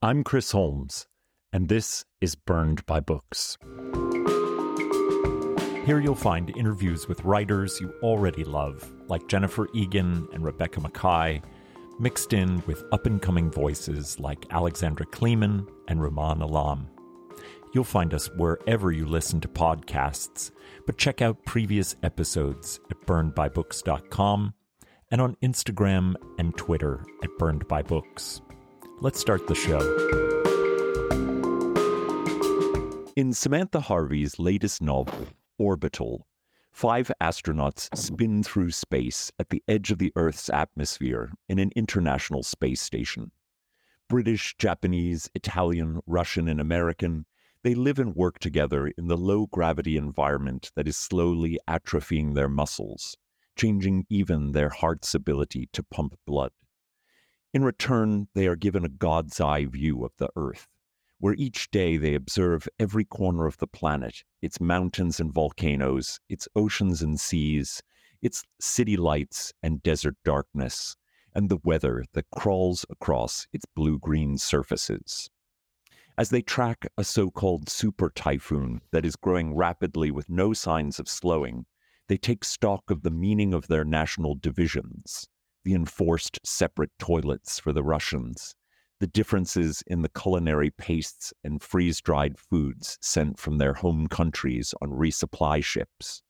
I'm Chris Holmes, and this is Burned by Books. Here you'll find interviews with writers you already love, like Jennifer Egan and Rebecca Makkai, mixed in with up and coming voices like Alexandra Kleeman and Rumaan Alam. You'll find us wherever you listen to podcasts, but check out previous episodes at burnedbybooks.com and on Instagram and Twitter at burnedbybooks. Let's start the show. In Samantha Harvey's latest novel, Orbital, five astronauts spin through space at the edge of the Earth's atmosphere in an international space station. British, Japanese, Italian, Russian, and American, they live and work together in the low gravity environment that is slowly atrophying their muscles, changing even their heart's ability to pump blood. In return, they are given a God's eye view of the earth, where each day they observe every corner of the planet, its mountains and volcanoes, its oceans and seas, its city lights and desert darkness, and the weather that crawls across its blue green surfaces. As they track a so called super typhoon that is growing rapidly with no signs of slowing, they take stock of the meaning of their national divisions the enforced separate toilets for the Russians, the differences in the culinary pastes and freeze dried foods sent from their home countries on resupply ships.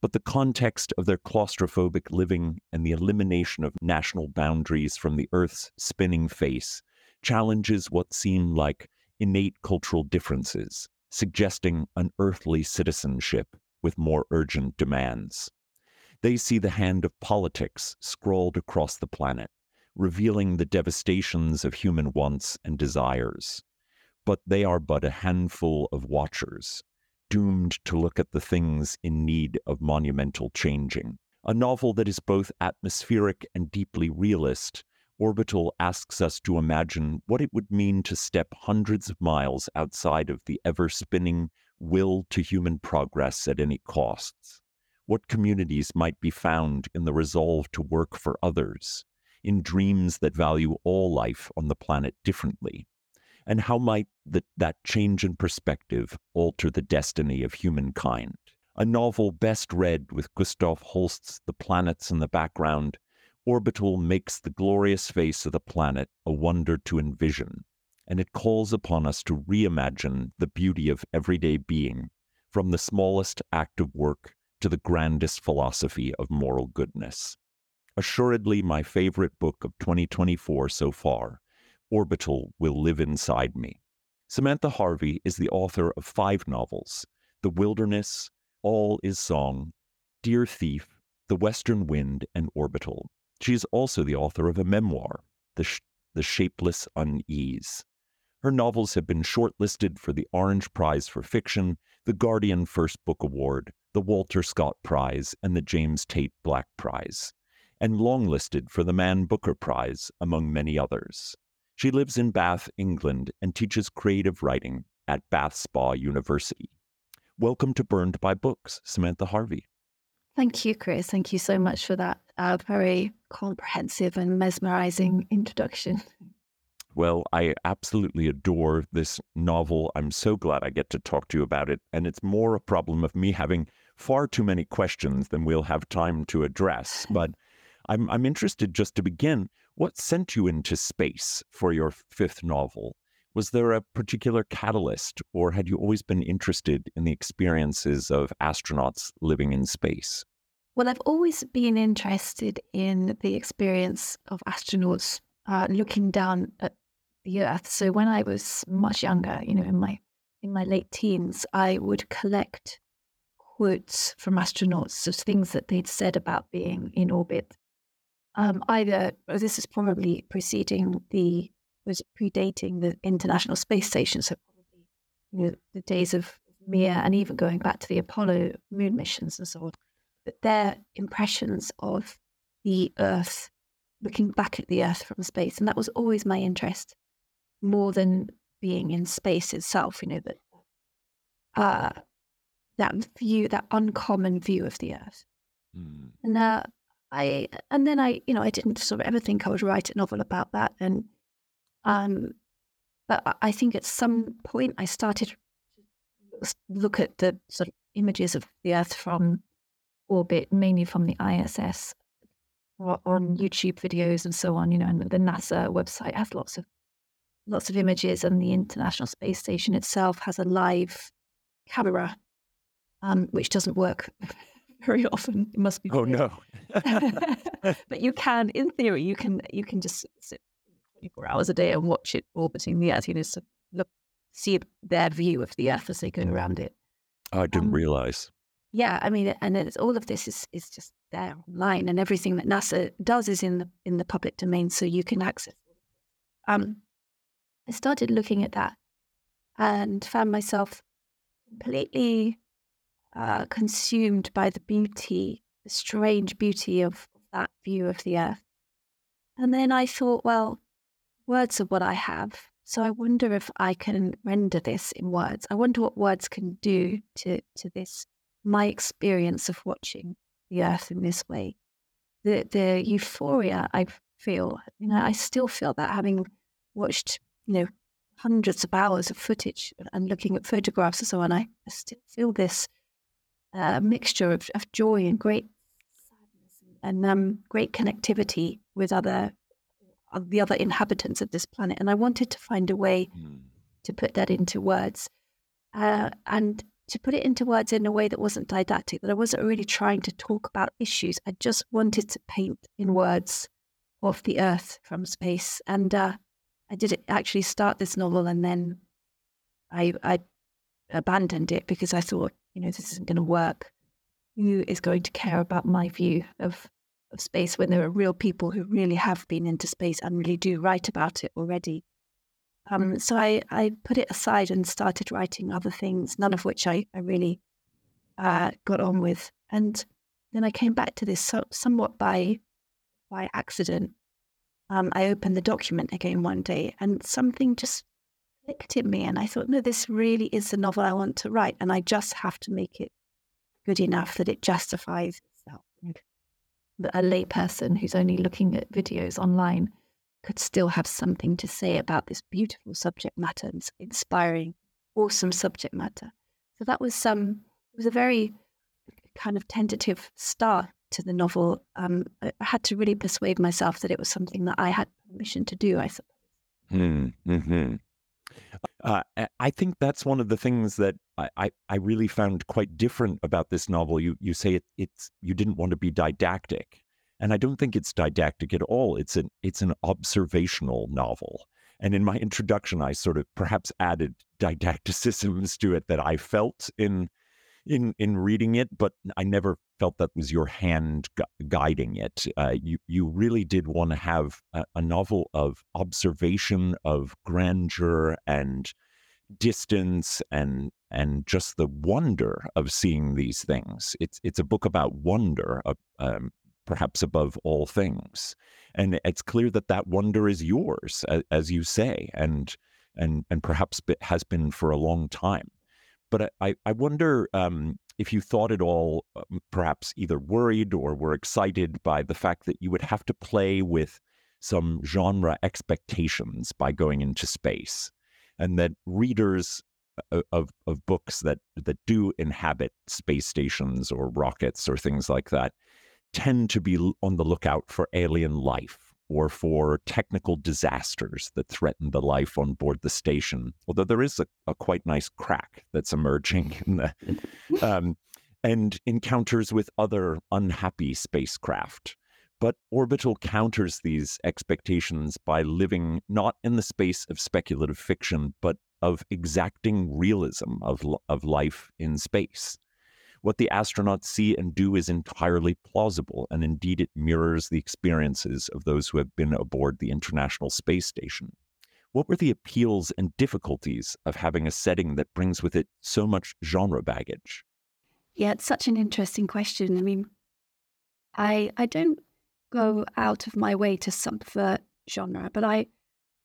But the context of their claustrophobic living and the elimination of national boundaries from the Earth's spinning face challenges what seem like innate cultural differences, suggesting an earthly citizenship with more urgent demands. They see the hand of politics scrawled across the planet, revealing the devastations of human wants and desires. But they are but a handful of watchers, doomed to look at the things in need of monumental changing. A novel that is both atmospheric and deeply realist, Orbital asks us to imagine what it would mean to step hundreds of miles outside of the ever spinning will to human progress at any costs what communities might be found in the resolve to work for others, in dreams that value all life on the planet differently, and how might the, that change in perspective alter the destiny of humankind. A novel best read with Gustav Holst's The Planets in the background, Orbital makes the glorious face of the planet a wonder to envision, and it calls upon us to reimagine the beauty of everyday being, from the smallest act of work to the grandest philosophy of moral goodness. Assuredly, my favorite book of 2024 so far, Orbital Will Live Inside Me. Samantha Harvey is the author of five novels The Wilderness, All is Song, Dear Thief, The Western Wind, and Orbital. She is also the author of a memoir, The, Sh- the Shapeless Unease. Her novels have been shortlisted for the Orange Prize for Fiction, the Guardian First Book Award, the Walter Scott Prize, and the James Tait Black Prize, and longlisted for the Man Booker Prize, among many others. She lives in Bath, England, and teaches creative writing at Bath Spa University. Welcome to Burned by Books, Samantha Harvey. Thank you, Chris. Thank you so much for that uh, very comprehensive and mesmerizing introduction. Well, I absolutely adore this novel. I'm so glad I get to talk to you about it. And it's more a problem of me having far too many questions than we'll have time to address. But I'm, I'm interested just to begin. What sent you into space for your fifth novel? Was there a particular catalyst, or had you always been interested in the experiences of astronauts living in space? Well, I've always been interested in the experience of astronauts uh, looking down at the Earth. So when I was much younger, you know, in my in my late teens, I would collect quotes from astronauts of things that they'd said about being in orbit. um, either this is probably preceding the was predating the International Space Station, so probably you know the days of Mir and even going back to the Apollo moon missions and so on. But their impressions of the Earth, looking back at the Earth from space, and that was always my interest, more than being in space itself. You know that uh, that view, that uncommon view of the Earth. Mm. And uh, I and then I, you know, I didn't sort of ever think I would write a novel about that. And um, but I think at some point I started to look at the sort of images of the Earth from orbit, mainly from the ISS, on YouTube videos and so on. You know, and the NASA website has lots of lots of images, and the International Space Station itself has a live camera, um, which doesn't work very often. It must be. Oh no! but you can, in theory, you can you can just sit twenty four hours a day and watch it orbiting the Earth. You know, so look, see their view of the Earth as they go around it. I didn't um, realize. Yeah, I mean, and it's, all of this is is just there online, and everything that NASA does is in the in the public domain, so you can access. Um, I started looking at that and found myself completely uh, consumed by the beauty, the strange beauty of that view of the earth. And then I thought, well, words are what I have. So I wonder if I can render this in words. I wonder what words can do to, to this, my experience of watching the earth in this way. The, the euphoria I feel, you know, I still feel that having watched, you know, hundreds of hours of footage and looking at photographs and so on, I, still feel this uh, mixture of, of, joy and great sadness and um, great connectivity with other uh, the other inhabitants of this planet. And I wanted to find a way mm. to put that into words, uh, and to put it into words in a way that wasn't didactic. That I wasn't really trying to talk about issues. I just wanted to paint in words of the Earth from space, and uh, I did actually start this novel and then I, I abandoned it because I thought, you know, this isn't going to work. Who is going to care about my view of, of space when there are real people who really have been into space and really do write about it already? Um, so I, I put it aside and started writing other things, none of which I, I really uh, got on with. And then I came back to this so, somewhat by by accident um, I opened the document again one day and something just clicked in me. And I thought, no, this really is the novel I want to write. And I just have to make it good enough that it justifies itself. A layperson who's only looking at videos online could still have something to say about this beautiful subject matter, this inspiring, awesome subject matter. So that was some, um, it was a very kind of tentative start to the novel, um, I had to really persuade myself that it was something that I had permission to do, I suppose. Mm-hmm. Uh, I think that's one of the things that I, I, I, really found quite different about this novel. You you say it, it's you didn't want to be didactic, and I don't think it's didactic at all. It's an it's an observational novel. And in my introduction, I sort of perhaps added didacticisms to it that I felt in in in reading it, but I never felt that was your hand gu- guiding it. Uh, you you really did want to have a, a, novel of observation, of grandeur and distance, and and just the wonder of seeing these things. It's it's a book about wonder, uh, um, perhaps above all things, and it's clear that that wonder is yours, as, as you say, and and and perhaps has been for a long time. But I, I wonder um, if you thought at all, um, perhaps either worried or were excited by the fact that you would have to play with some genre expectations by going into space, and that readers uh, of of books that that do inhabit space stations or rockets or things like that tend to be on the lookout for alien life or for technical disasters that threaten the life on board the station. Although there is a, a quite nice crack that's emerging in the um, and encounters with other unhappy spacecraft. But Orbital counters these expectations by living not in the space of speculative fiction, but of exacting realism of, of life in space. What the astronauts see and do is entirely plausible, and indeed it mirrors the experiences of those who have been aboard the International Space Station. What were the appeals and difficulties of having a setting that brings with it so much genre baggage? Yeah, it's such an interesting question. I mean, I I don't go out of my way to subvert genre, but I,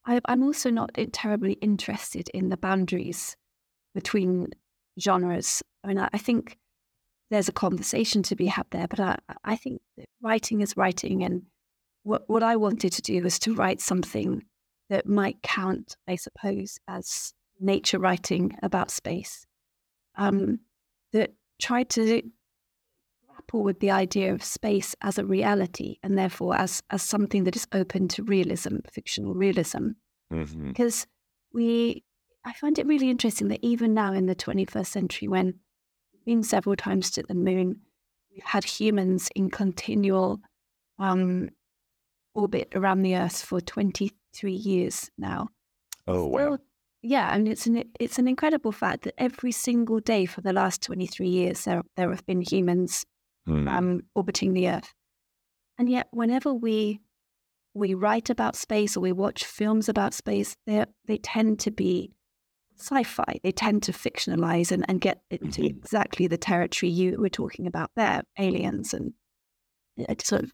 I am also not terribly interested in the boundaries between genres. I mean, I, I think there's a conversation to be had there, but I I think writing is writing, and what what I wanted to do was to write something that might count, I suppose, as nature writing about space. Um, that tried to grapple with the idea of space as a reality and therefore as, as something that is open to realism, fictional realism. Mm-hmm. Because we, I find it really interesting that even now in the 21st century, when been several times to the moon, we've had humans in continual um, orbit around the Earth for 23 years now. Oh, wow. Yeah, and it's an it's an incredible fact that every single day for the last 23 years there there have been humans mm. um, orbiting the Earth, and yet whenever we we write about space or we watch films about space, they they tend to be sci-fi. They tend to fictionalize and, and get into mm-hmm. exactly the territory you were talking about there, aliens and uh, sort of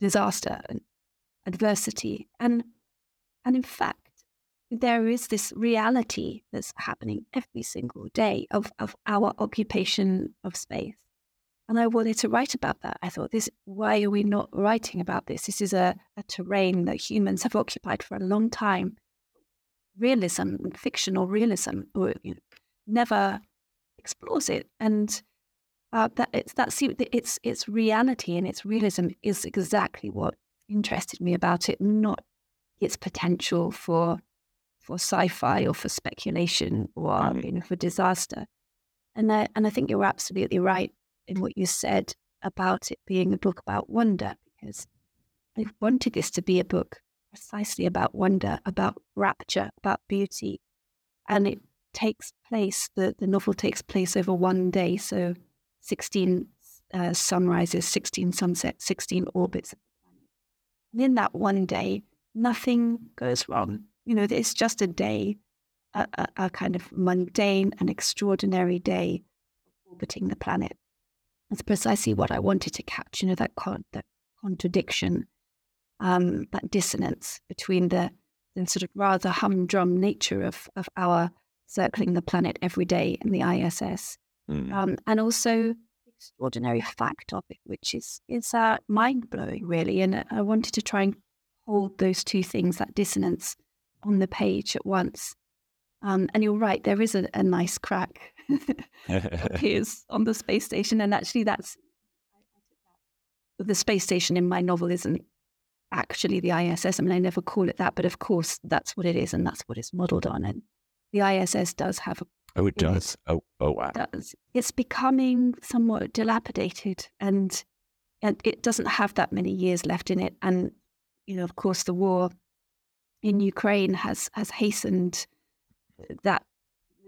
disaster and adversity. And and in fact, there is this reality that's happening every single day of, of our occupation of space. And I wanted to write about that. I thought, this why are we not writing about this? This is a, a terrain that humans have occupied for a long time. Realism, fictional realism, or, you know, never explores it. And uh, that it's that's its its reality and its realism is exactly what interested me about it, not its potential for for sci-fi or for speculation or mm. you know for disaster. And I, and I think you're absolutely right in what you said about it being a book about wonder because I wanted this to be a book precisely about wonder, about rapture, about beauty, and it takes place. the The novel takes place over one day, so sixteen uh, sunrises, sixteen sunsets, sixteen orbits. And in that one day, nothing goes wrong you know, it's just a day, a, a, a kind of mundane and extraordinary day orbiting the planet. That's precisely what I wanted to catch, you know, that, con- that contradiction, um, that dissonance between the, the sort of rather humdrum nature of, of our circling the planet every day in the ISS, mm. um, and also extraordinary fact of it, which is is uh, mind blowing, really. And I wanted to try and hold those two things, that dissonance, on the page at once. Um, and you're right, there is a, a nice crack appears on the space station. And actually, that's the space station in my novel isn't actually the ISS. I mean, I never call it that, but of course, that's what it is, and that's what it's modeled on. And the ISS does have a Oh, it does. oh, oh, wow. Does. It's becoming somewhat dilapidated, and and it doesn't have that many years left in it. And you know, of course, the war in Ukraine has has hastened that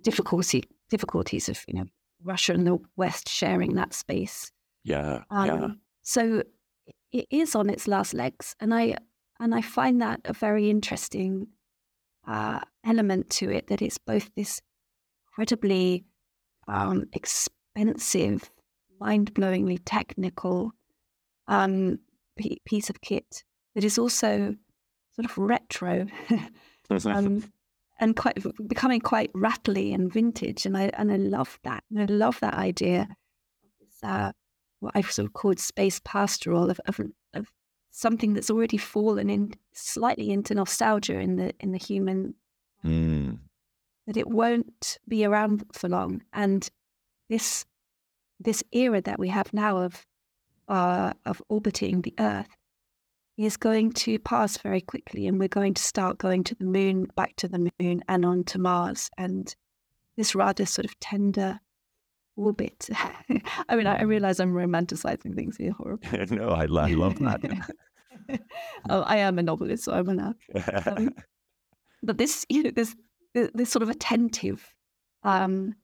difficulty difficulties of you know Russia and the West sharing that space. Yeah, um, yeah. So it is on its last legs, and I and I find that a very interesting uh, element to it. That it's both this incredibly um, expensive, mind-blowingly technical um, p- piece of kit that is also sort of retro um, and quite becoming quite rattly and vintage. And I and I love that. And I love that idea. It's, uh, what I've sort of called space pastoral of, of, of something that's already fallen in slightly into nostalgia in the in the human mm. that it won't be around for long. And this this era that we have now of uh, of orbiting the Earth is going to pass very quickly and we're going to start going to the moon, back to the moon, and on to Mars. And this rather sort of tender orbit. I mean, I, I, realize I'm romanticizing things here. Horribly. No, I, I love that. oh, I am a novelist, so I'm allowed. Um, but this, you know, this this sort of attentive um,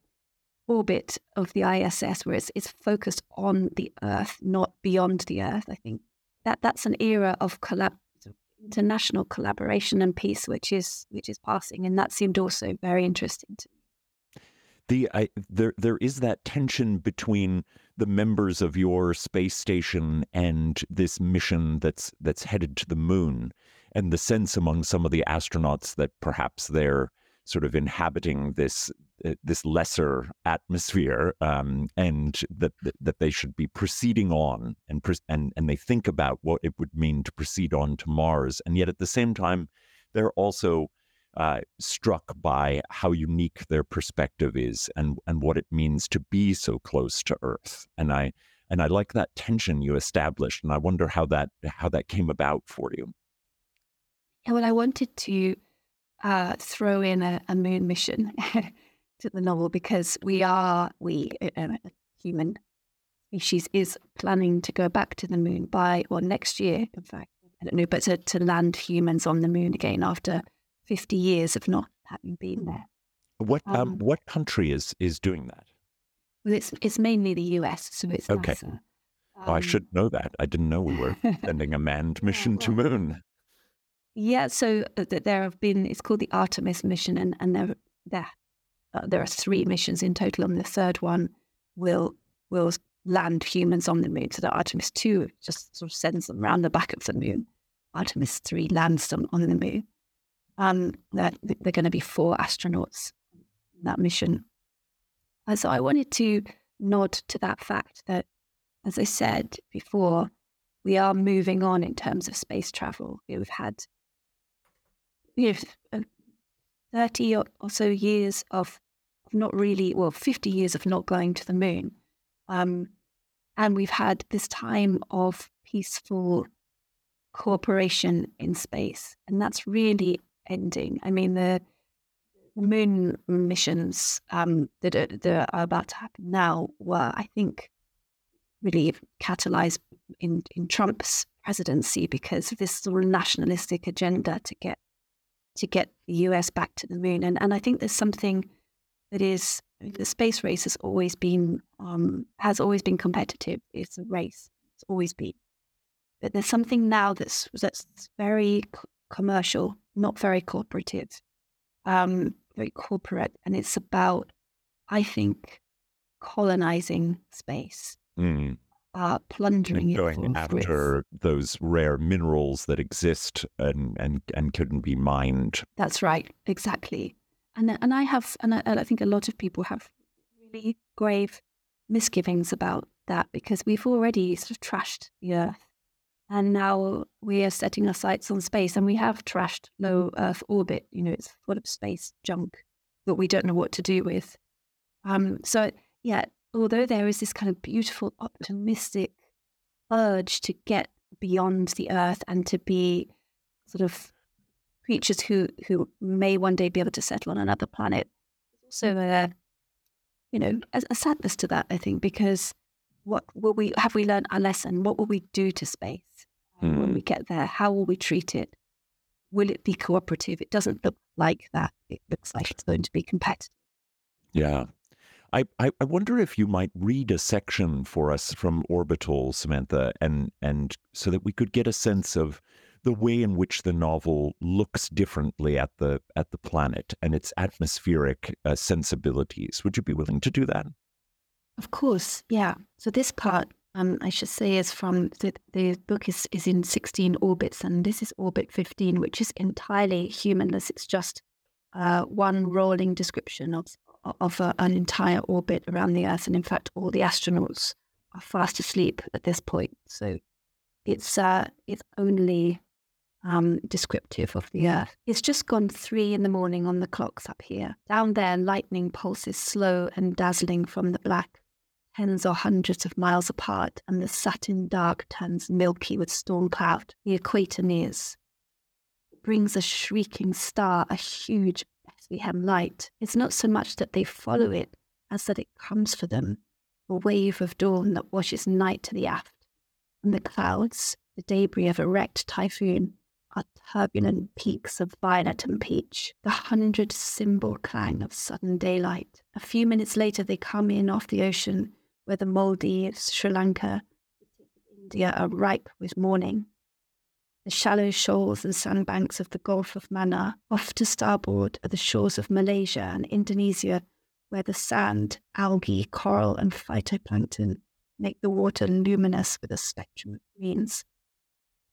orbit of the ISS, where it's, it's focused on the Earth, not beyond the Earth. I think that that's an era of collab- international collaboration and peace, which is which is passing, and that seemed also very interesting to me. The I, there there is that tension between the members of your space station and this mission that's that's headed to the moon, and the sense among some of the astronauts that perhaps they're sort of inhabiting this uh, this lesser atmosphere, um, and that, that, they should be proceeding on, and and and they think about what it would mean to proceed on to Mars, and yet at the same time, they're also uh, struck by how unique their perspective is, and and what it means to be so close to Earth, and I and I like that tension you established, and I wonder how that how that came about for you. Yeah, well, I wanted to uh, throw in a, a moon mission to the novel because we are, we, uh, human species, is planning to go back to the moon by, well, next year, in fact. I don't know, but to, to land humans on the moon again after 50 years of not having been there. What um, um, what country is is doing that? Well, it's it's mainly the U.S., so it's okay. NASA. Um, oh, I should know that. I didn't know we were sending a manned mission yeah, well, to moon. Yeah, so uh, there have been. It's called the Artemis mission, and and there there uh, there are three missions in total, and the third one will will land humans on the moon. So the Artemis two just sort of sends them around the back of the moon. Artemis three lands them on the moon. Um, that they're going to be four astronauts in that mission. And so I wanted to nod to that fact that, as I said before, we are moving on in terms of space travel. We've had you know, 30 or, so years of not really, well, 50 years of not going to the moon. Um, and we've had this time of peaceful cooperation in space. And that's really ending. I mean, the moon missions um, that, are, that are about to happen now were, I think, really catalyzed in, in Trump's presidency because of this sort of nationalistic agenda to get to get the US back to the moon. And and I think there's something that is the space race has always been um, has always been competitive. It's a race. It's always been. But there's something now that's that's very commercial, not very cooperative, um, very corporate, and it's about, I think, colonizing space. Mm uh, plundering going after those rare minerals that exist and, and, and couldn't be mined. That's right, exactly. And and I have, and I, I think a lot of people have really grave misgivings about that because we've already sort of trashed the Earth, and now we are setting our sights on space, and we have trashed low Earth orbit. You know, it's full of space junk that we don't know what to do with. Um, so yeah, although there is this kind of beautiful, optimistic urge to get beyond the earth and to be sort of creatures who who may one day be able to settle on another planet, there's also a you know a, a sadness to that. I think because what will we have we learned our lesson? What will we do to space mm. when we hmm. get there? How will we treat it? Will it be cooperative? It doesn't look like that. It looks like it's going to be competitive. Yeah, I, I, I wonder if you might read a section for us from Orbital, Samantha, and and so that we could get a sense of the way in which the novel looks differently at the at the planet and its atmospheric uh, sensibilities. Would you be willing to do that? Of course, yeah. So this part, um, I should say, is from the, the book is is in sixteen orbits, and this is orbit fifteen, which is entirely humanless. It's just uh, one rolling description of of a, an entire orbit around the Earth, and in fact, all the astronauts are fast asleep at this point. So it's uh, it's only um, descriptive of the Earth. It's just gone three in the morning on the clocks up here. Down there, lightning pulses slow and dazzling from the black, tens or hundreds of miles apart, and the satin dark turns milky with storm cloud. The equator nears. It brings a shrieking star, a huge Bethlehem light. It's not so much that they follow it as that it comes for them, a wave of dawn that washes night to the aft. And the clouds, the debris of a wrecked typhoon, are turbulent peaks of violet and peach, the hundred cymbal clang of sudden daylight. A few minutes later, they come in off the ocean where the Maldives, Sri Lanka, India are ripe with morning. The shallow shoals and sandbanks of the Gulf of Mannar, off to starboard, are the shores of Malaysia and Indonesia, where the sand, algae, coral, and phytoplankton make the water luminous with a spectrum of greens.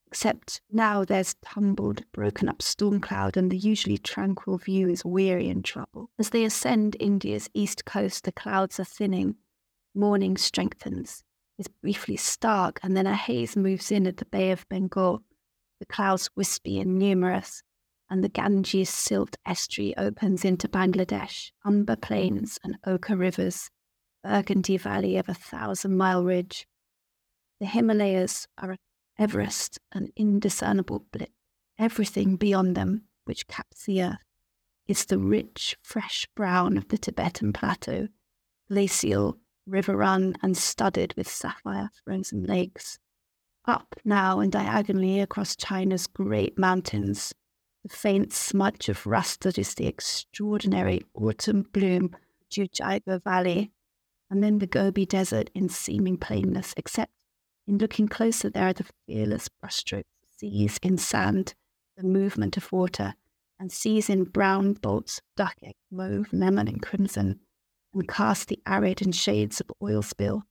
Except now there's tumbled, broken up storm cloud, and the usually tranquil view is weary and troubled. As they ascend India's east coast, the clouds are thinning. Morning strengthens, is briefly stark, and then a haze moves in at the Bay of Bengal the clouds wispy and numerous, and the Ganges silt estuary opens into Bangladesh, umber plains and ochre rivers, burgundy valley of a thousand mile ridge. The Himalayas are Everest, an indiscernible blip. Everything beyond them, which caps the earth, is the rich, fresh brown of the Tibetan plateau, glacial, river run, and studded with sapphire frozen mm. lakes up now and diagonally across China's great mountains, the faint smudge of rust that is the extraordinary autumn bloom Jiuzhaigou Valley, and then the Gobi Desert in seeming plainness, except in looking closer there are the fearless brushstrokes of seas in sand, the movement of water, and seas in brown bolts of duck egg, mauve, lemon, and crimson, and cast the arid and shades of oil spill,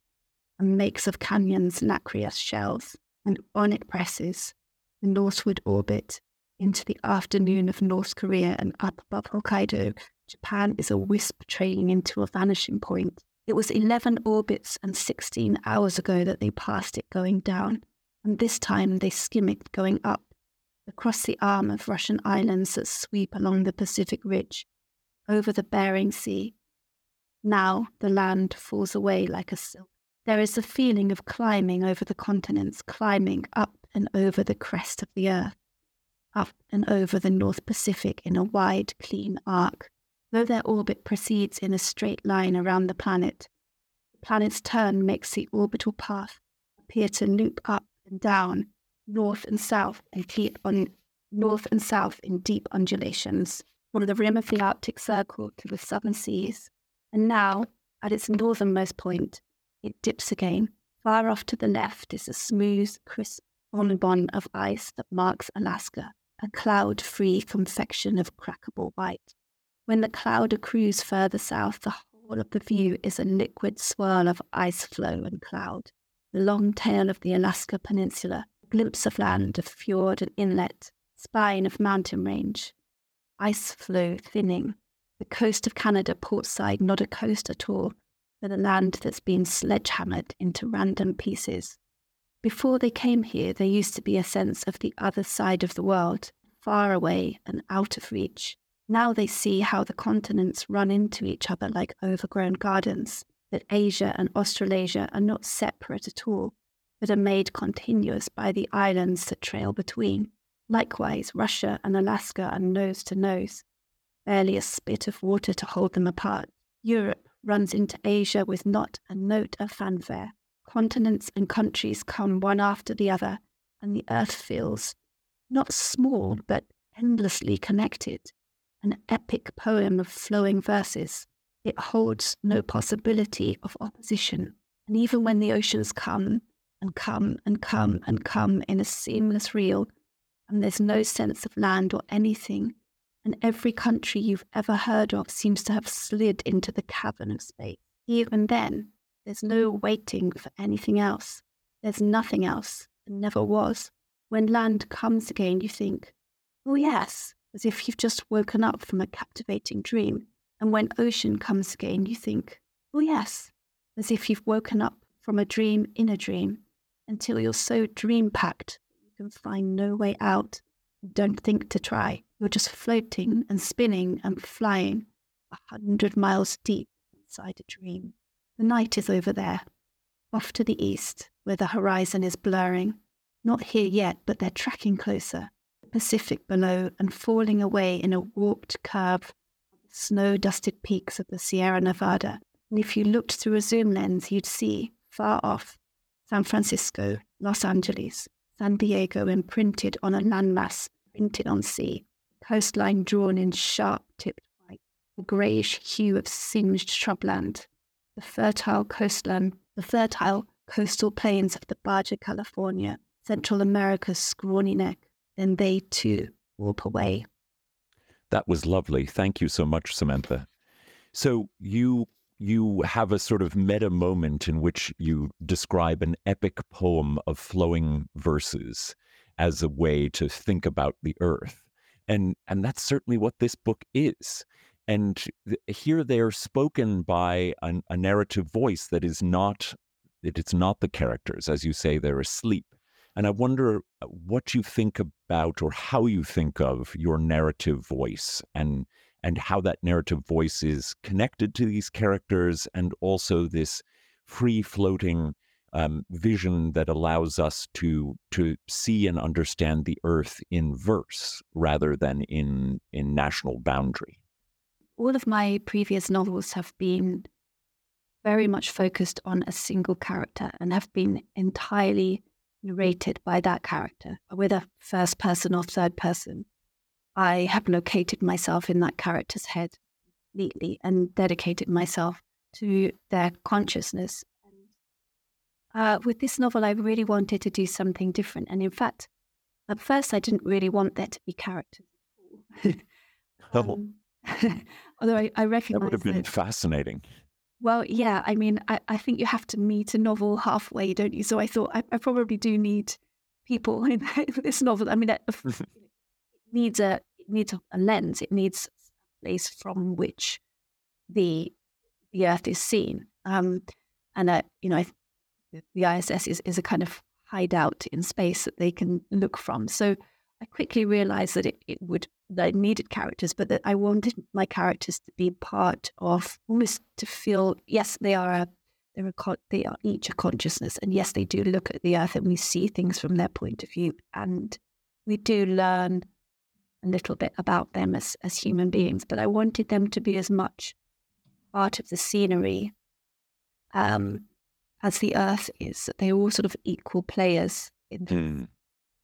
and makes of canyons nacreous shells and on it presses the northward orbit into the afternoon of North Korea and up above Hokkaido, Japan is a wisp trailing into a vanishing point. It was 11 orbits and 16 hours ago that they passed it going down, and this time they skim it going up across the arm of Russian islands that sweep along the Pacific Ridge, over the Bering Sea. Now the land falls away like a silk there is a feeling of climbing over the continents, climbing up and over the crest of the earth, up and over the North Pacific in a wide, clean arc. Though their orbit proceeds in a straight line around the planet, the planet's turn makes the orbital path appear to loop up and down, north and south, and keep on north and south in deep undulations, from the rim of the Arctic Circle to the southern seas. And now, at its northernmost point, it dips again. Far off to the left is a smooth, crisp bonbon of ice that marks Alaska, a cloud free confection of crackable white. When the cloud accrues further south, the whole of the view is a liquid swirl of ice floe and cloud. The long tail of the Alaska Peninsula, a glimpse of land, of fjord and inlet, spine of mountain range, ice floe thinning, the coast of Canada portside not a coast at all, but a land that's been sledgehammered into random pieces. Before they came here, there used to be a sense of the other side of the world, far away and out of reach. Now they see how the continents run into each other like overgrown gardens, that Asia and Australasia are not separate at all, but are made continuous by the islands that trail between. Likewise, Russia and Alaska are nose to nose, barely a spit of water to hold them apart. Europe runs into Asia with not a note of fanfare. Continents and countries come one after the other, and the earth feels not small, but endlessly connected. An epic poem of flowing verses. It holds no possibility of opposition. And even when the oceans come and come and come and come in a seamless reel, and there's no sense of land or anything and every country you've ever heard of seems to have slid into the cavern of space. Even then, there's no waiting for anything else. There's nothing else, and never was. When land comes again, you think, oh, yes, as if you've just woken up from a captivating dream. And when ocean comes again, you think, oh, yes, as if you've woken up from a dream in a dream until you're so dream packed you can find no way out. Don't think to try. You're just floating and spinning and flying a hundred miles deep inside a dream. The night is over there, off to the east, where the horizon is blurring. Not here yet, but they're tracking closer. The Pacific below and falling away in a warped curve snow dusted peaks of the Sierra Nevada. And if you looked through a zoom lens, you'd see, far off, San Francisco, Los Angeles, San Diego imprinted on a landmass printed on sea, coastline drawn in sharp tipped white, the greyish hue of singed shrubland, the fertile coastland, the fertile coastal plains of the Baja California, Central America's scrawny neck, then they too warp away. That was lovely. Thank you so much, Samantha. So you you have a sort of meta moment in which you describe an epic poem of flowing verses as a way to think about the earth. And and that's certainly what this book is. And th- here they're spoken by an, a narrative voice that is not it, it's not the characters, as you say, they're asleep. And I wonder what you think about or how you think of your narrative voice and and how that narrative voice is connected to these characters and also this free floating um, vision that allows us to to see and understand the earth in verse rather than in in national boundary. All of my previous novels have been very much focused on a single character and have been entirely narrated by that character, whether first person or third person. I have located myself in that character's head completely and dedicated myself to their consciousness. Uh, with this novel, I really wanted to do something different. And in fact, at first, I didn't really want there to be characters at all. um, although I, I recognize that would have been that, fascinating. well, yeah, I mean, I, I think you have to meet a novel halfway, don't you? So I thought I, I probably do need people in this novel. I mean, it needs a it needs a lens. It needs a place from which the the Earth is seen. Um, and uh, you know, the ISS is, is a kind of hideout in space that they can look from. So I quickly realized that it, it would that I needed characters, but that I wanted my characters to be part of almost to feel yes, they are a they're a they are each a consciousness, and yes, they do look at the earth and we see things from their point of view, and we do learn a little bit about them as as human beings. But I wanted them to be as much part of the scenery um, as the earth is. They're all sort of equal players in Hmm.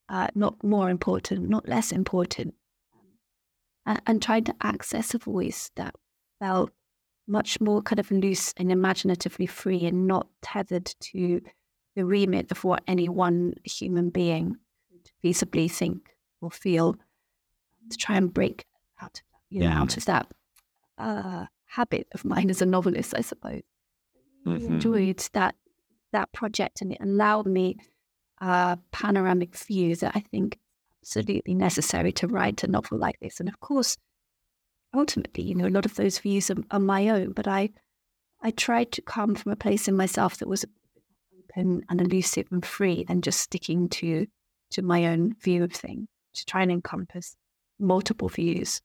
uh, not more important, not less important, and, and tried to access a voice that felt much more kind of loose and imaginatively free and not tethered to the remit of what any one human being could feasibly think or feel to try and break out, you know, Yeah. out of that uh, habit of mine as a novelist, I suppose. Mhm. enjoyed that that project and it allowed me a panoramic view that I think absolutely necessary to write a novel like this. And of course, ultimately, you know, a lot of those views are, are my own, but I I tried to come from a place in myself that was open and elusive and free than just sticking to to my own view of things, to try and encompass multiple views,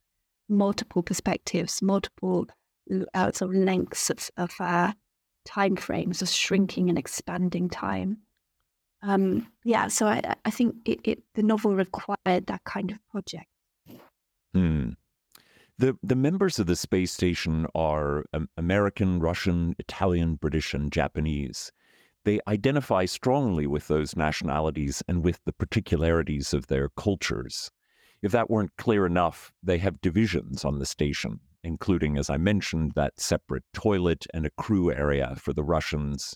multiple perspectives, multiple uh, sort of lengths of, of uh, time frames of shrinking and expanding time. Um, yeah, so I, I think it, it the novel required that kind of project. Hmm. The the members of the space station are um, American, Russian, Italian, British, and Japanese. They identify strongly with those nationalities and with the particularities of their cultures. If that weren't clear enough, they have divisions on the station, including, as I mentioned, that separate toilet and a crew area for the Russians.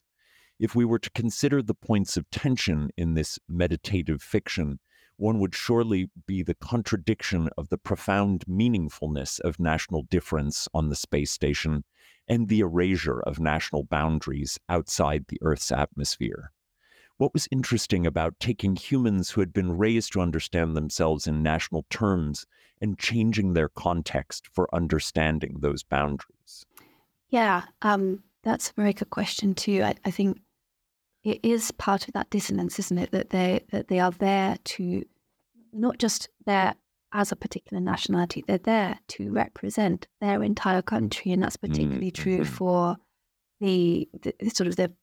If we were to consider the points of tension in this meditative fiction, one would surely be the contradiction of the profound meaningfulness of national difference on the space station and the erasure of national boundaries outside the Earth's atmosphere. What was interesting about taking humans who had been raised to understand themselves in national terms and changing their context for understanding those boundaries? Yeah, um, that's a very good question too. I, I think it is part of that dissonance, isn't it? That they that they are there to not just there as a particular nationality, they're there to represent their entire country, and that's particularly true Mhm. for the, the the sort of the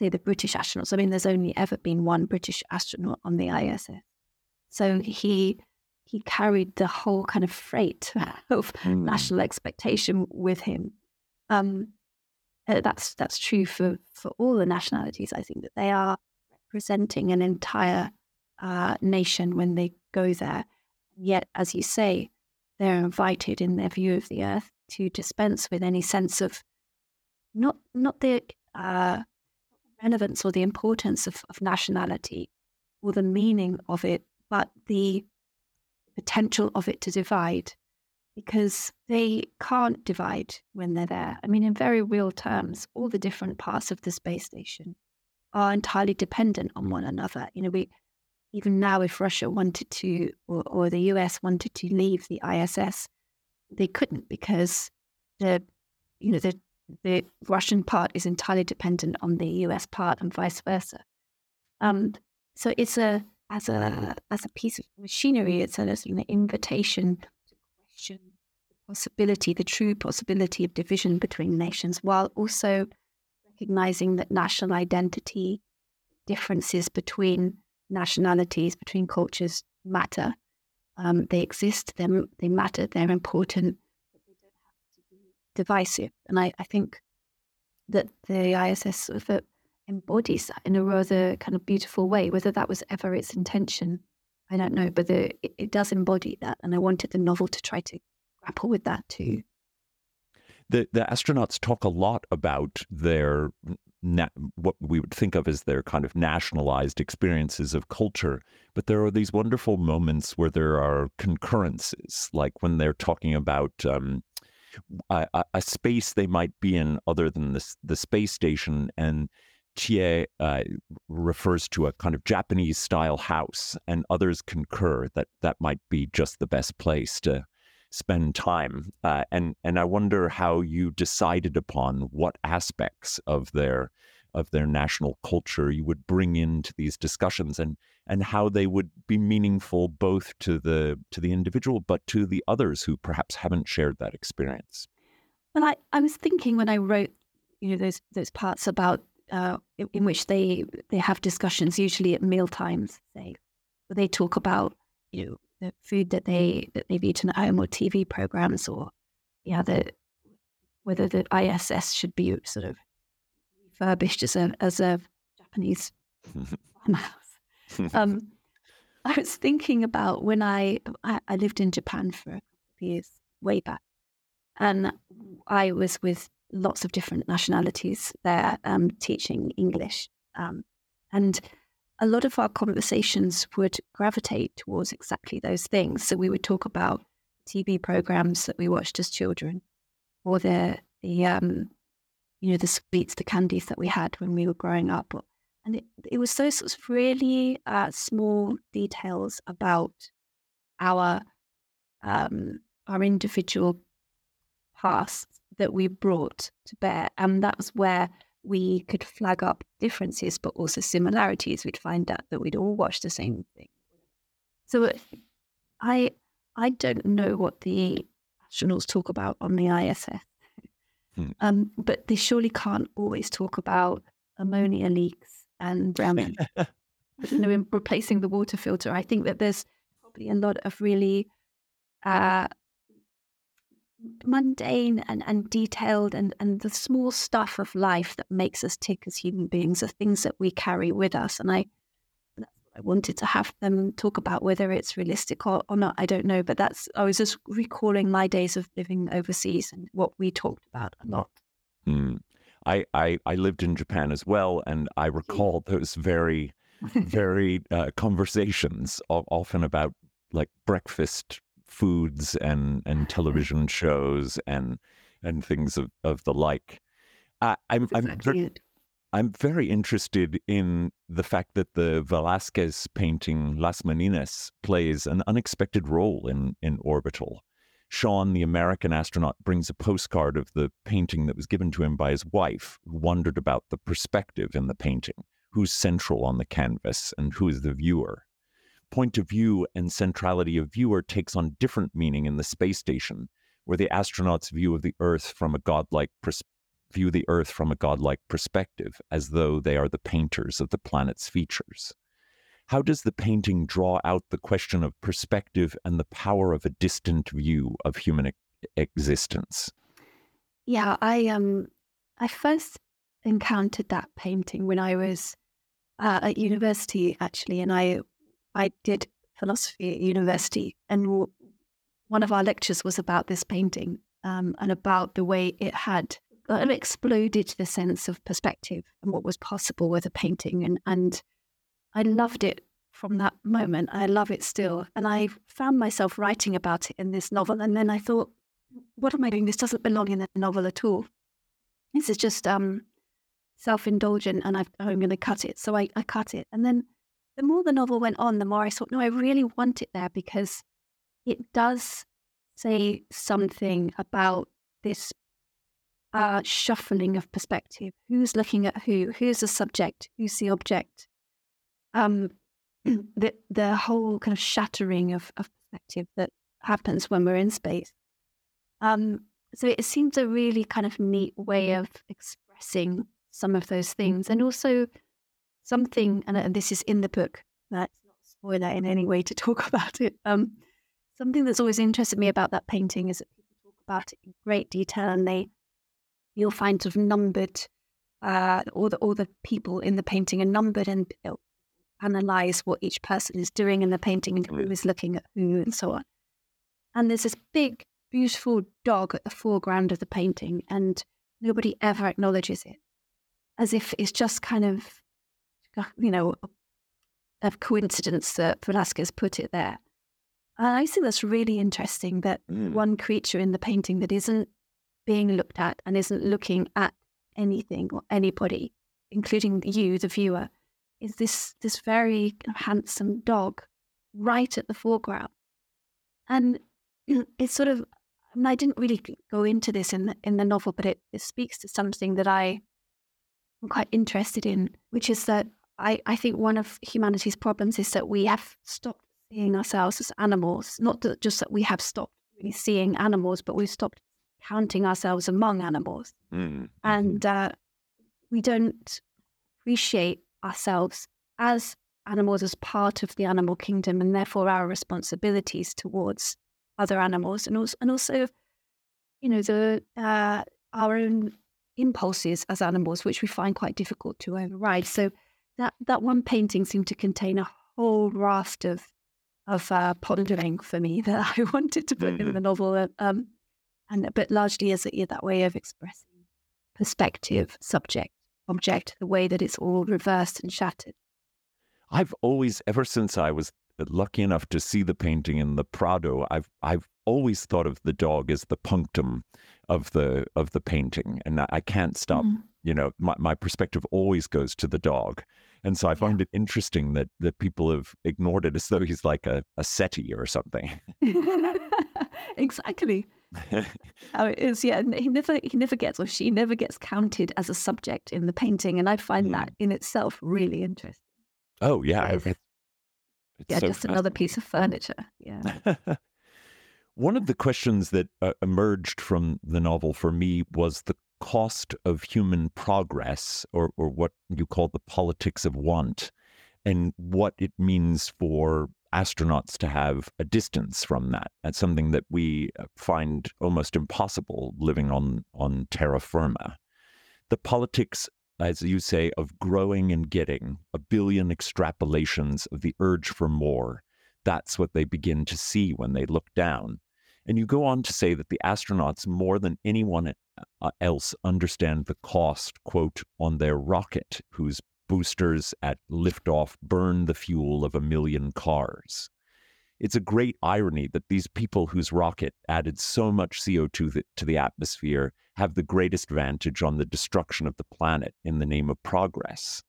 say the British astronauts. I mean, there's only ever been one British astronaut on the ISS, so he he carried the whole kind of freight of Hmm. national expectation with him. Um, uh, that's that's true for for all the nationalities. I think that they are representing an entire uh, nation when they go there. Yet, as you say, they're invited in their view of the earth to dispense with any sense of not not the uh, relevance or the importance of, of nationality or the meaning of it, but the potential of it to divide because they can't divide when they're there. I mean, in very real terms, all the different parts of the space station are entirely dependent on one another. You know, we even now, if Russia wanted to, or, or the US wanted to leave the ISS, they couldn't because the, you know, the the Russian part is entirely dependent on the US part, and vice versa. Um, so it's a as a as a piece of machinery, it's an invitation to question the possibility, the true possibility of division between nations, while also recognizing that national identity, differences between nationalities, between cultures matter. Um, they exist, they matter, they're important, but they don't have to be divisive. And I, I think that the ISS sort of embodies that in a rather kind of beautiful way. Whether that was ever its intention, I don't know, but the, it, it does embody that. And I wanted the novel to try to grapple with that too. The, the astronauts talk a lot about their na- what we would think of as their kind of nationalized experiences of culture. But there are these wonderful moments where there are concurrences, like when they're talking about um, a, a, space they might be in other than the, the space station. And Chie uh, refers to a kind of Japanese style house, and others concur that that might be just the best place to spend time. Uh, and and I wonder how you decided upon what aspects of their of their national culture you would bring into these discussions and and how they would be meaningful both to the to the individual but to the others who perhaps haven't shared that experience. Well, I, I was thinking when I wrote, you know, those those parts about uh, in, which they they have discussions, usually at meal times, say, where they talk about you know the food that they that they've eaten at home or TV programs or yeah the whether the ISS should be sort of refurbished as a as a Japanese farmhouse. um, I was thinking about when I, I, I lived in Japan for a couple of years way back, and I was with lots of different nationalities there um, teaching English, um, and a lot of our conversations would gravitate towards exactly those things. So we would talk about TV programs that we watched as children, or the the um, you know the sweets, the candies that we had when we were growing up, and it, it was those sorts of really uh, small details about our um, our individual past that we brought to bear, and that was where we could flag up differences, but also similarities. We'd find out that we'd all watched the same thing. So I I don't know what the astronauts talk about on the ISS, hmm. um, but they surely can't always talk about ammonia leaks and browning. you know, in replacing the water filter. I think that there's probably a lot of really uh, mundane and, and detailed and, and the small stuff of life that makes us tick as human beings are things that we carry with us. And I I wanted to have them talk about whether it's realistic or, or not. I don't know, but that's I was just recalling my days of living overseas and what we talked about a lot. Mm. I, I I lived in Japan as well, and I recall those very very uh, conversations often about like breakfast foods and and television shows and and things of, of the like. I, I'm I'm I'm very interested in the fact that the Velázquez painting Las Meninas plays an unexpected role in in Orbital. Sean, the American astronaut, brings a postcard of the painting that was given to him by his wife, who wondered about the perspective in the painting, who's central on the canvas, and who is the viewer point of view and centrality of viewer takes on different meaning in the space station, where the astronauts view of the Earth from a godlike pers- view the Earth from a godlike perspective, as though they are the painters of the planet's features. How does the painting draw out the question of perspective and the power of a distant view of human existence? Yeah, I um, I first encountered that painting when I was uh, at university, actually, and I I did philosophy at university, and one of our lectures was about this painting um, and about the way it had of exploded the sense of perspective and what was possible with a painting. And, and I loved it from that moment. I love it still. And I found myself writing about it in this novel. And then I thought, what am I doing? This doesn't belong in the novel at all. This is just um, self indulgent and i am going to cut it. So I, I cut it. And then the more the novel went on, the more I thought, no, I really want it there because it does say something about this uh, shuffling of perspective. Who's looking at who? Who's the subject? Who's the object? Um, the the whole kind of shattering of, of perspective that happens when we're in space. Um, so it seems a really kind of neat way of expressing some of those things, and also something. And this is in the book. That's not a spoiler in any way to talk about it. Um, something that's always interested me about that painting is that people talk about it in great detail, and they you'll find sort of numbered uh, all the all the people in the painting are numbered and analyze what each person is doing in the painting and who is looking at who and so on. And there's this big, beautiful dog at the foreground of the painting, and nobody ever acknowledges it, as if it's just kind of, you know, a coincidence that Velasquez put it there. And I think that's really interesting that mm. one creature in the painting that isn't being looked at and isn't looking at anything or anybody, including you, the viewer, is this this very handsome dog right at the foreground. And it's sort of I, mean, I didn't really go into this in the in the novel, but it, it speaks to something that I am quite interested in, which is that I, I think one of humanity's problems is that we have stopped seeing ourselves as animals. Not that just that we have stopped really seeing animals, but we've stopped counting ourselves among animals. Mm. And uh, we don't appreciate ourselves as animals as part of the animal kingdom and therefore our responsibilities towards other animals and also, and also you know the uh, our own impulses as animals which we find quite difficult to override so that that one painting seemed to contain a whole raft of of uh, pondering for me that I wanted to put mm-hmm. in the novel um, and but largely as a, that way of expressing perspective subject object, the way that it's all reversed and shattered. I've always, ever since I was lucky enough to see the painting in the Prado, I've I've always thought of the dog as the punctum of the of the painting, and I can't stop. Mm. You know, my my perspective always goes to the dog, and so I find yeah. it interesting that that people have ignored it as though he's like a, a settee or something. exactly. How it is, yeah. he never he never gets or she never gets counted as a subject in the painting, and I find mm. that in itself really interesting. Oh yeah, yeah, so just another piece of furniture. Yeah. One of the questions that uh, emerged from the novel for me was the cost of human progress, or or what you call the politics of want, and what it means for astronauts to have a distance from that. That's something that we uh, find almost impossible living on, on terra firma. The politics, as you say, of growing and getting a billion extrapolations of the urge for more, that's what they begin to see when they look down. And you go on to say that the astronauts, more than anyone uh, else, understand the cost, quote, on their rocket, whose boosters at liftoff burn the fuel of a million cars. It's a great irony that these people whose rocket added so much CO2 to the atmosphere have the greatest advantage on the destruction of the planet in the name of progress.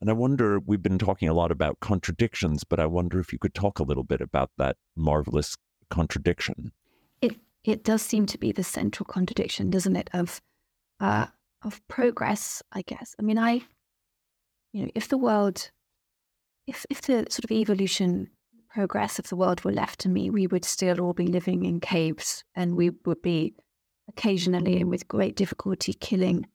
And I wonder, we've been talking a lot about contradictions, but I wonder if you could talk a little bit about that marvelous contradiction. It it does seem to be the central contradiction, doesn't it, of uh, of progress, I guess. I mean, I you know, if the world, if if the sort of evolution progress of the world were left to me, we would still all be living in caves, and we would be occasionally and with great difficulty killing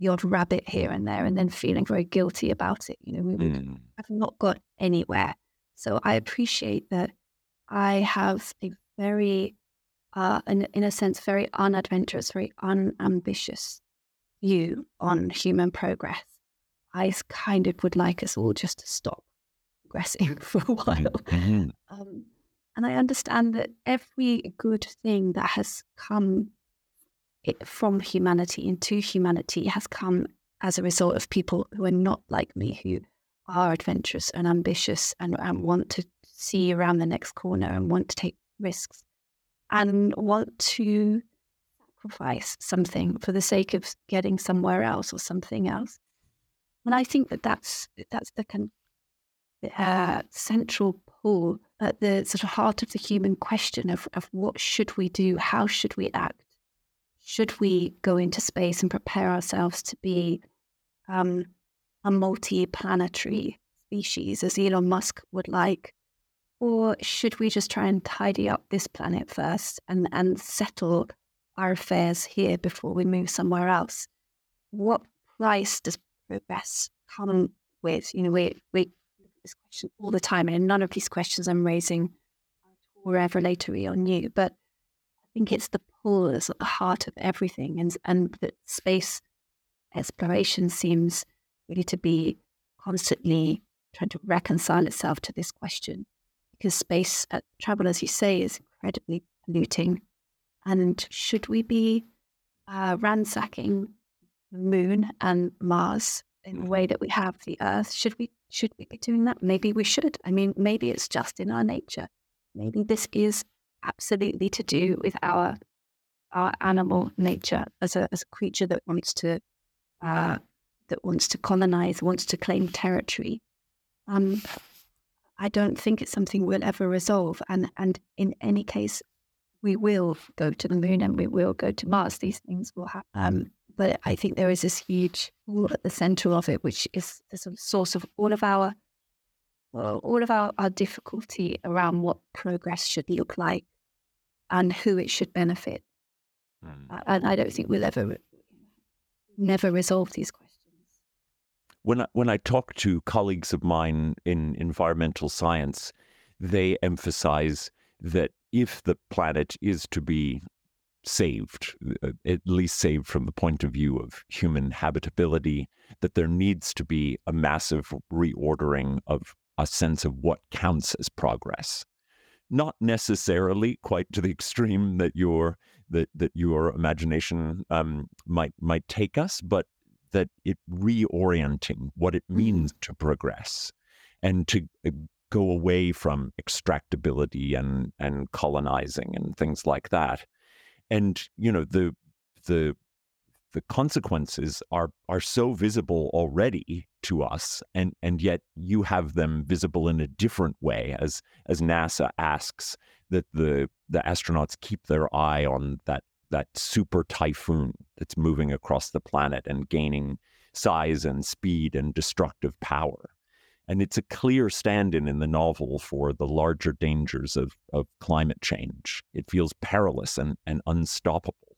the odd rabbit here and there, and then feeling very guilty about it. You know, we would mm. have not got anywhere. So I appreciate that I have a very, uh, in, in a sense, very unadventurous, very unambitious view on human progress. I kind of would like us all just to stop progressing for a while. Mm-hmm. Um, and I understand that every good thing that has come from humanity into humanity has come as a result of people who are not like me, who are adventurous and ambitious and, and want to see around the next corner and want to take risks and want to sacrifice something for the sake of getting somewhere else or something else. And I think that that's that's the kind uh, central pull at the sort of heart of the human question of, of what should we do? How should we act? Should we go into space and prepare ourselves to be um, a multi-planetary species, as Elon Musk would like? Or should we just try and tidy up this planet first and, and settle our affairs here before we move somewhere else. What price does progress come with? You know, we we look at this question all the time, and none of these questions I'm raising are revelatory on you, but I think it's the pull that's at the heart of everything, and and that space exploration seems really to be constantly trying to reconcile itself to this question, because space uh, travel, as you say, is incredibly polluting and should we be uh, ransacking moon and Mars in the way that we have the Earth? Should we should we be doing that? Maybe we should. I mean, maybe it's just in our nature. Maybe this is absolutely to do with our our animal nature as a as a creature that wants to uh, that wants to colonize, wants to claim territory. Um, I don't think it's something we'll ever resolve. And and in any case, we will go to the moon and we will go to Mars. These things will happen. Um, but I think there is this huge pool at the center of it, which is the sort of source of all of our well, all of our, our difficulty around what progress should look like and who it should benefit. Mm. And I don't think we'll ever never resolve these questions. When I, when I talk to colleagues of mine in environmental science, they emphasize that if the planet is to be saved, uh, at least saved from the point of view of human habitability, that there needs to be a massive reordering of a sense of what counts as progress. Not necessarily quite to the extreme that your that that your imagination um, might might take us, but that it reorienting what it mm-hmm. means to progress and to uh, go away from extractability and and colonizing and things like that. And you know the the the consequences are are so visible already to us and and yet you have them visible in a different way as as NASA asks that the the astronauts keep their eye on that that super typhoon that's moving across the planet and gaining size and speed and destructive power and it's a clear stand in in the novel for the larger dangers of, of climate change. It feels perilous and, and unstoppable.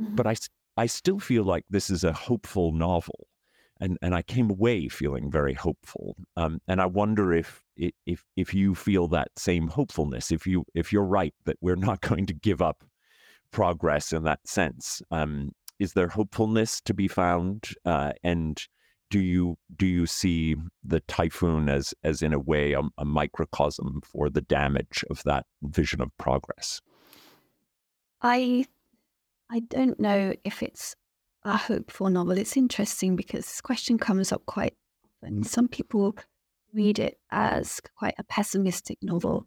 Mm-hmm. But I, I still feel like this is a hopeful novel. And, and I came away feeling very hopeful. Um, and I wonder if, if, if you feel that same hopefulness, if, you, if you're right that we're not going to give up progress in that sense. Um, is there hopefulness to be found? Uh, and do you do you see the typhoon as as in a way a, a, microcosm for the damage of that vision of progress? I I don't know if it's a hopeful novel. It's interesting because this question comes up quite often. Some people read it as quite a pessimistic novel,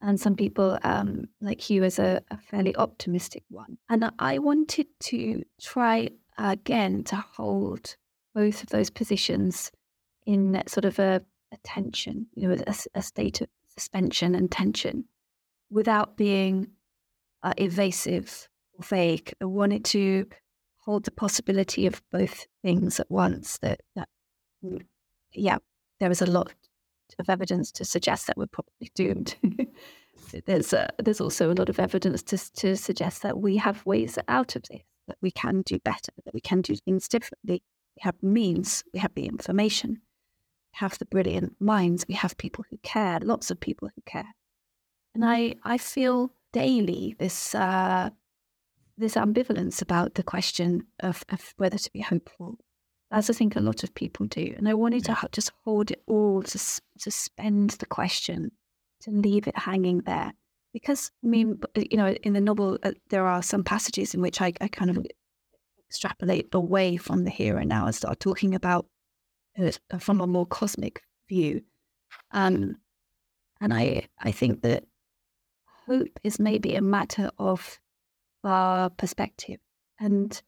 and some people, um, like you, as a, a fairly optimistic one. And I wanted to try again to hold both of those positions in that sort of a, a tension, you know, a, a, state of suspension and tension without being uh, evasive or vague. I wanted to hold the possibility of both things at once that, that yeah, there is a lot of evidence to suggest that we're probably doomed. there's there's also a lot of evidence to to suggest that we have ways out of this, that we can do better, that we can do things differently, we have means, we have the information, we have the brilliant minds, we have people who care, lots of people who care. And I, I feel daily this uh, this ambivalence about the question of, of whether to be hopeful. as I think a lot of people do. And I wanted to just hold it all, to suspend the question, to leave it hanging there. Because, I mean, you know, in the novel, uh, there are some passages in which I, I kind of extrapolate away from the here and now and start talking about it from a more cosmic view. Um, and I, I think that hope is maybe a matter of our perspective. And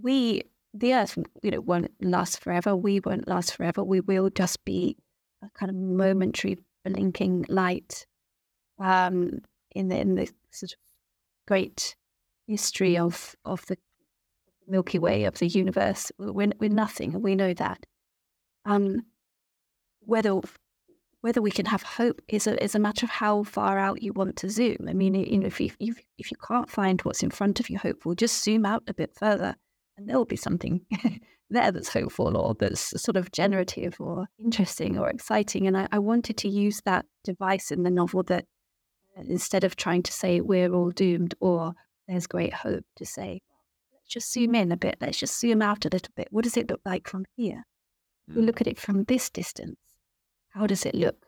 we, the earth, you know, won't last forever. We won't last forever. We will just be a kind of momentary blinking light um, in the in the sort of great history of of the Milky Way of the universe. We're, we're nothing, and we know that. Um, whether whether we can have hope is a is a matter of how far out you want to zoom. I mean, you know, if you if, if you can't find what's in front of you hopeful, just zoom out a bit further, and there'll be something there that's hopeful or that's sort of generative or interesting or exciting. And I, I wanted to use that device in the novel that uh, instead of trying to say we're all doomed or there's great hope, to say just zoom in a bit, let's just zoom out a little bit. What does it look like from here? Mm. We look at it from this distance how does it look?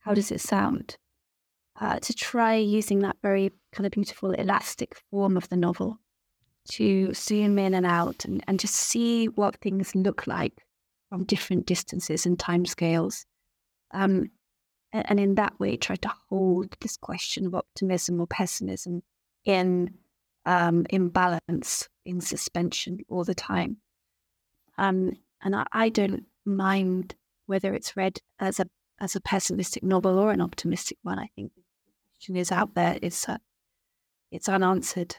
How does it sound? Uh, to try using that very kind of beautiful elastic form of the novel to zoom in and out and, and just see what things look like from different distances and timescales. Um, and, and in that way, try to hold this question of optimism or pessimism in um, in balance, in suspension all the time. Um, and I, I don't mind whether it's read as a as a pessimistic novel or an optimistic one. I think the question is out there. It's uh, it's unanswered.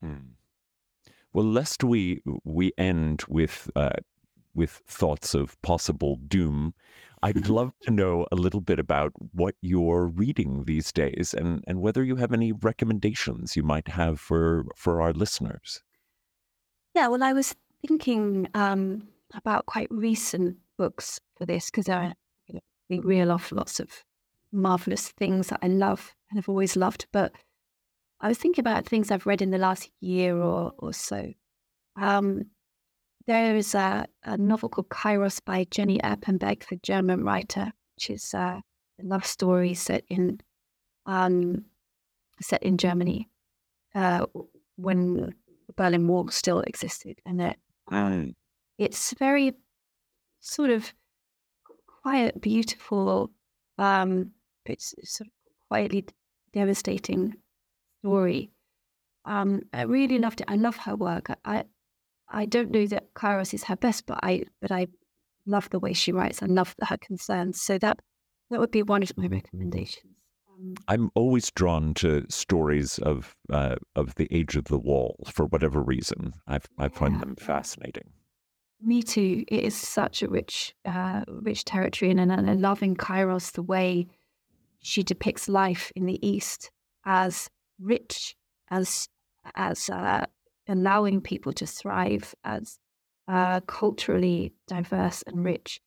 Hmm. Well, lest we we end with uh, with thoughts of possible doom, I'd love to know a little bit about what you're reading these days, and and whether you have any recommendations you might have for for our listeners. Yeah, well, I was thinking um, about quite recent books for this because I we reel off lots of marvelous things that I love and have always loved. But I was thinking about things I've read in the last year or, or so. Um, there is a, a, novel called Kairos by Jenny Erpenbeck, the German writer, which is uh, a love story set in um, set in Germany uh, when Berlin Wall still existed, and it, um, it's very sort of quiet, beautiful, um, it's sort of quietly devastating story. Um, I really loved it. I love her work. I, I don't know that Kairos is her best, but I, but I love the way she writes. I love her concerns. So that that would be one of my recommendations. I'm always drawn to stories of uh, of the age of the wall for whatever reason. I I find yeah. them fascinating. Me too. It is such a rich, uh, rich territory, and, and I love in Kairos the way she depicts life in the East as rich, as as uh, allowing people to thrive, as uh, culturally diverse and rich.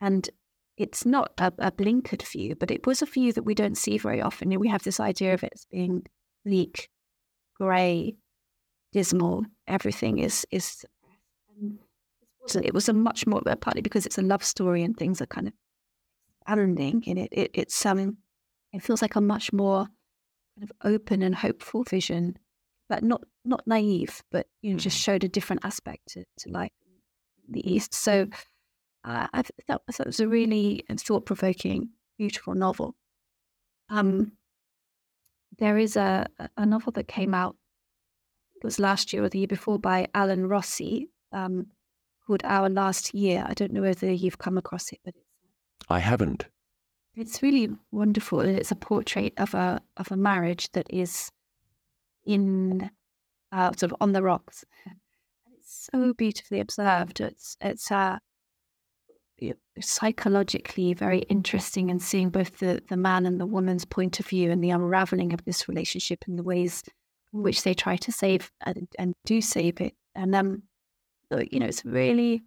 And it's not a, a, blinkered view, but it was a view that we don't see very often. We have this idea of it as being bleak, grey, dismal. Everything is is it was a much more partly because it's a love story and things are kind of expanding in it. it it's um it feels like a much more kind of open and hopeful vision, but not not naive, but you know, just mm-hmm. showed a different aspect to, to life in the East. So uh, I thought, I thought was a really thought provoking, beautiful novel. Um, there is a, a novel that came out, it was last year or the year before, by Alan Rossi, um, called Our Last Year. I don't know whether you've come across it, but it's, I haven't. It's really wonderful. It's a portrait of a of a marriage that is in uh, sort of on the rocks, and it's so beautifully observed. It's it's uh, psychologically very interesting and seeing both the the man and the woman's point of view and the unraveling of this relationship and the ways in which they try to save and, and do save it. And um, you know, it's really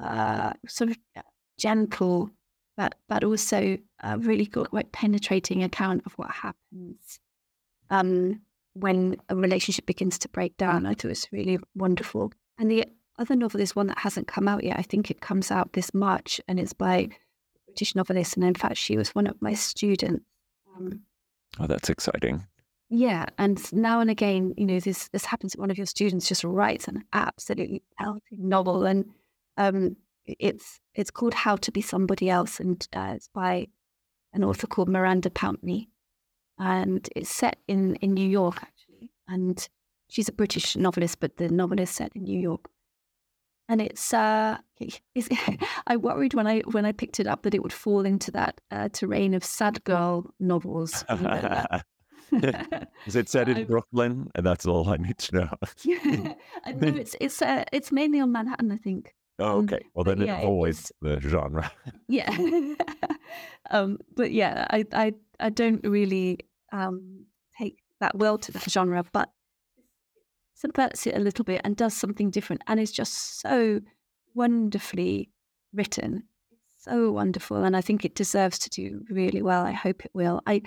uh, sort of uh, gentle, but but also a really good, quite penetrating account of what happens um, when a relationship begins to break down. I thought it was really wonderful. And the other novel is one that hasn't come out yet. I think it comes out this March, and it's by a British novelist. And in fact, she was one of my students. Um, oh, that's exciting. Yeah, and now and again, you know, this this happens. One of your students just writes an absolutely pelting novel, and um, it's it's called How to Be Somebody Else, and uh, it's by an author called Miranda Pountney, and it's set in in New York actually, and she's a British novelist, but the novel is set in New York, and it's uh, it's, I worried when I when I picked it up that it would fall into that uh, terrain of sad girl novels. You know, Is it set in Brooklyn? And that's all I need to know. yeah, no, it's it's uh, it's mainly on Manhattan, I think. Oh, um, okay. Well, then yeah, it avoids the genre. yeah. um, but yeah, I, I, I don't really um, take that well to that genre, but subverts it a little bit and does something different and is just so wonderfully written. It's so wonderful. And I think it deserves to do really well. I hope it will. I,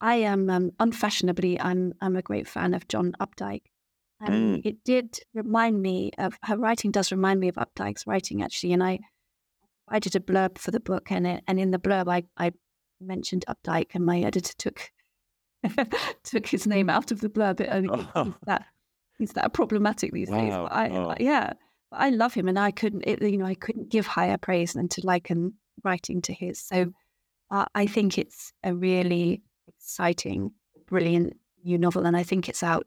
I am um, unfashionably, I'm, I'm a great fan of John Updike. And mm. it did remind me of her writing. Does remind me of Updike's writing actually. And I, I did a blurb for the book, and it, and in the blurb I, I mentioned Updike, and my editor took took his name out of the blurb. I think oh. that he's that problematic these wow. days. But I, oh. yeah, but I love him, and I couldn't, it, you know, I couldn't give higher praise than to liken writing to his. So uh, I think it's a really exciting, brilliant new novel, and I think it's out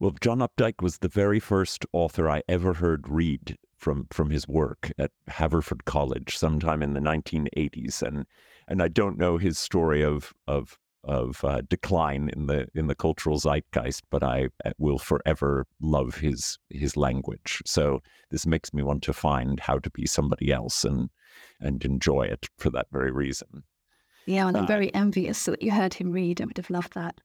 well, John Updike was the very first author I ever heard read from from his work at Haverford College sometime in the 1980s, and and I don't know his story of of of uh, decline in the in the cultural zeitgeist, but I uh, will forever love his his language. So this makes me want to find how to be somebody else and and enjoy it for that very reason. Yeah, and I'm uh, very envious that you heard him read. I would have loved that.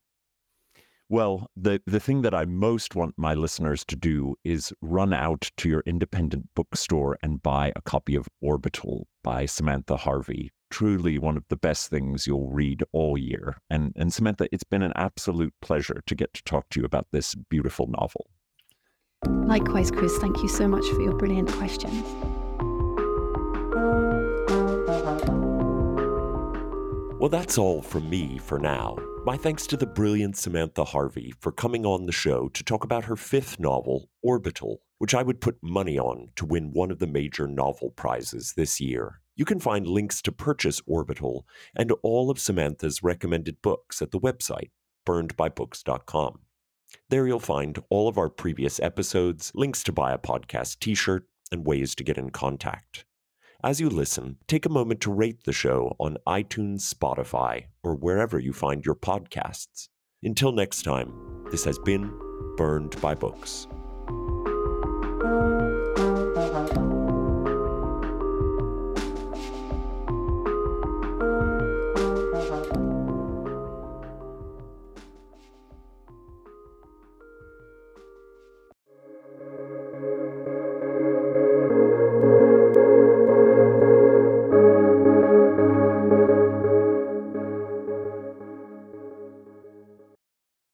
Well, the, the thing that I most want my listeners to do is run out to your independent bookstore and buy a copy of Orbital by Samantha Harvey. Truly one of the best things you'll read all year. And, and Samantha, it's been an absolute pleasure to get to talk to you about this beautiful novel. Likewise, Chris. Thank you so much for your brilliant questions. Well, that's all from me for now. My thanks to the brilliant Samantha Harvey for coming on the show to talk about her fifth novel, Orbital, which I would put money on to win one of the major novel prizes this year. You can find links to purchase Orbital and all of Samantha's recommended books at the website, burnedbybooks.com. There you'll find all of our previous episodes, links to buy a podcast t shirt, and ways to get in contact. As you listen, take a moment to rate the show on iTunes, Spotify, or wherever you find your podcasts. Until next time, this has been Burned by Books.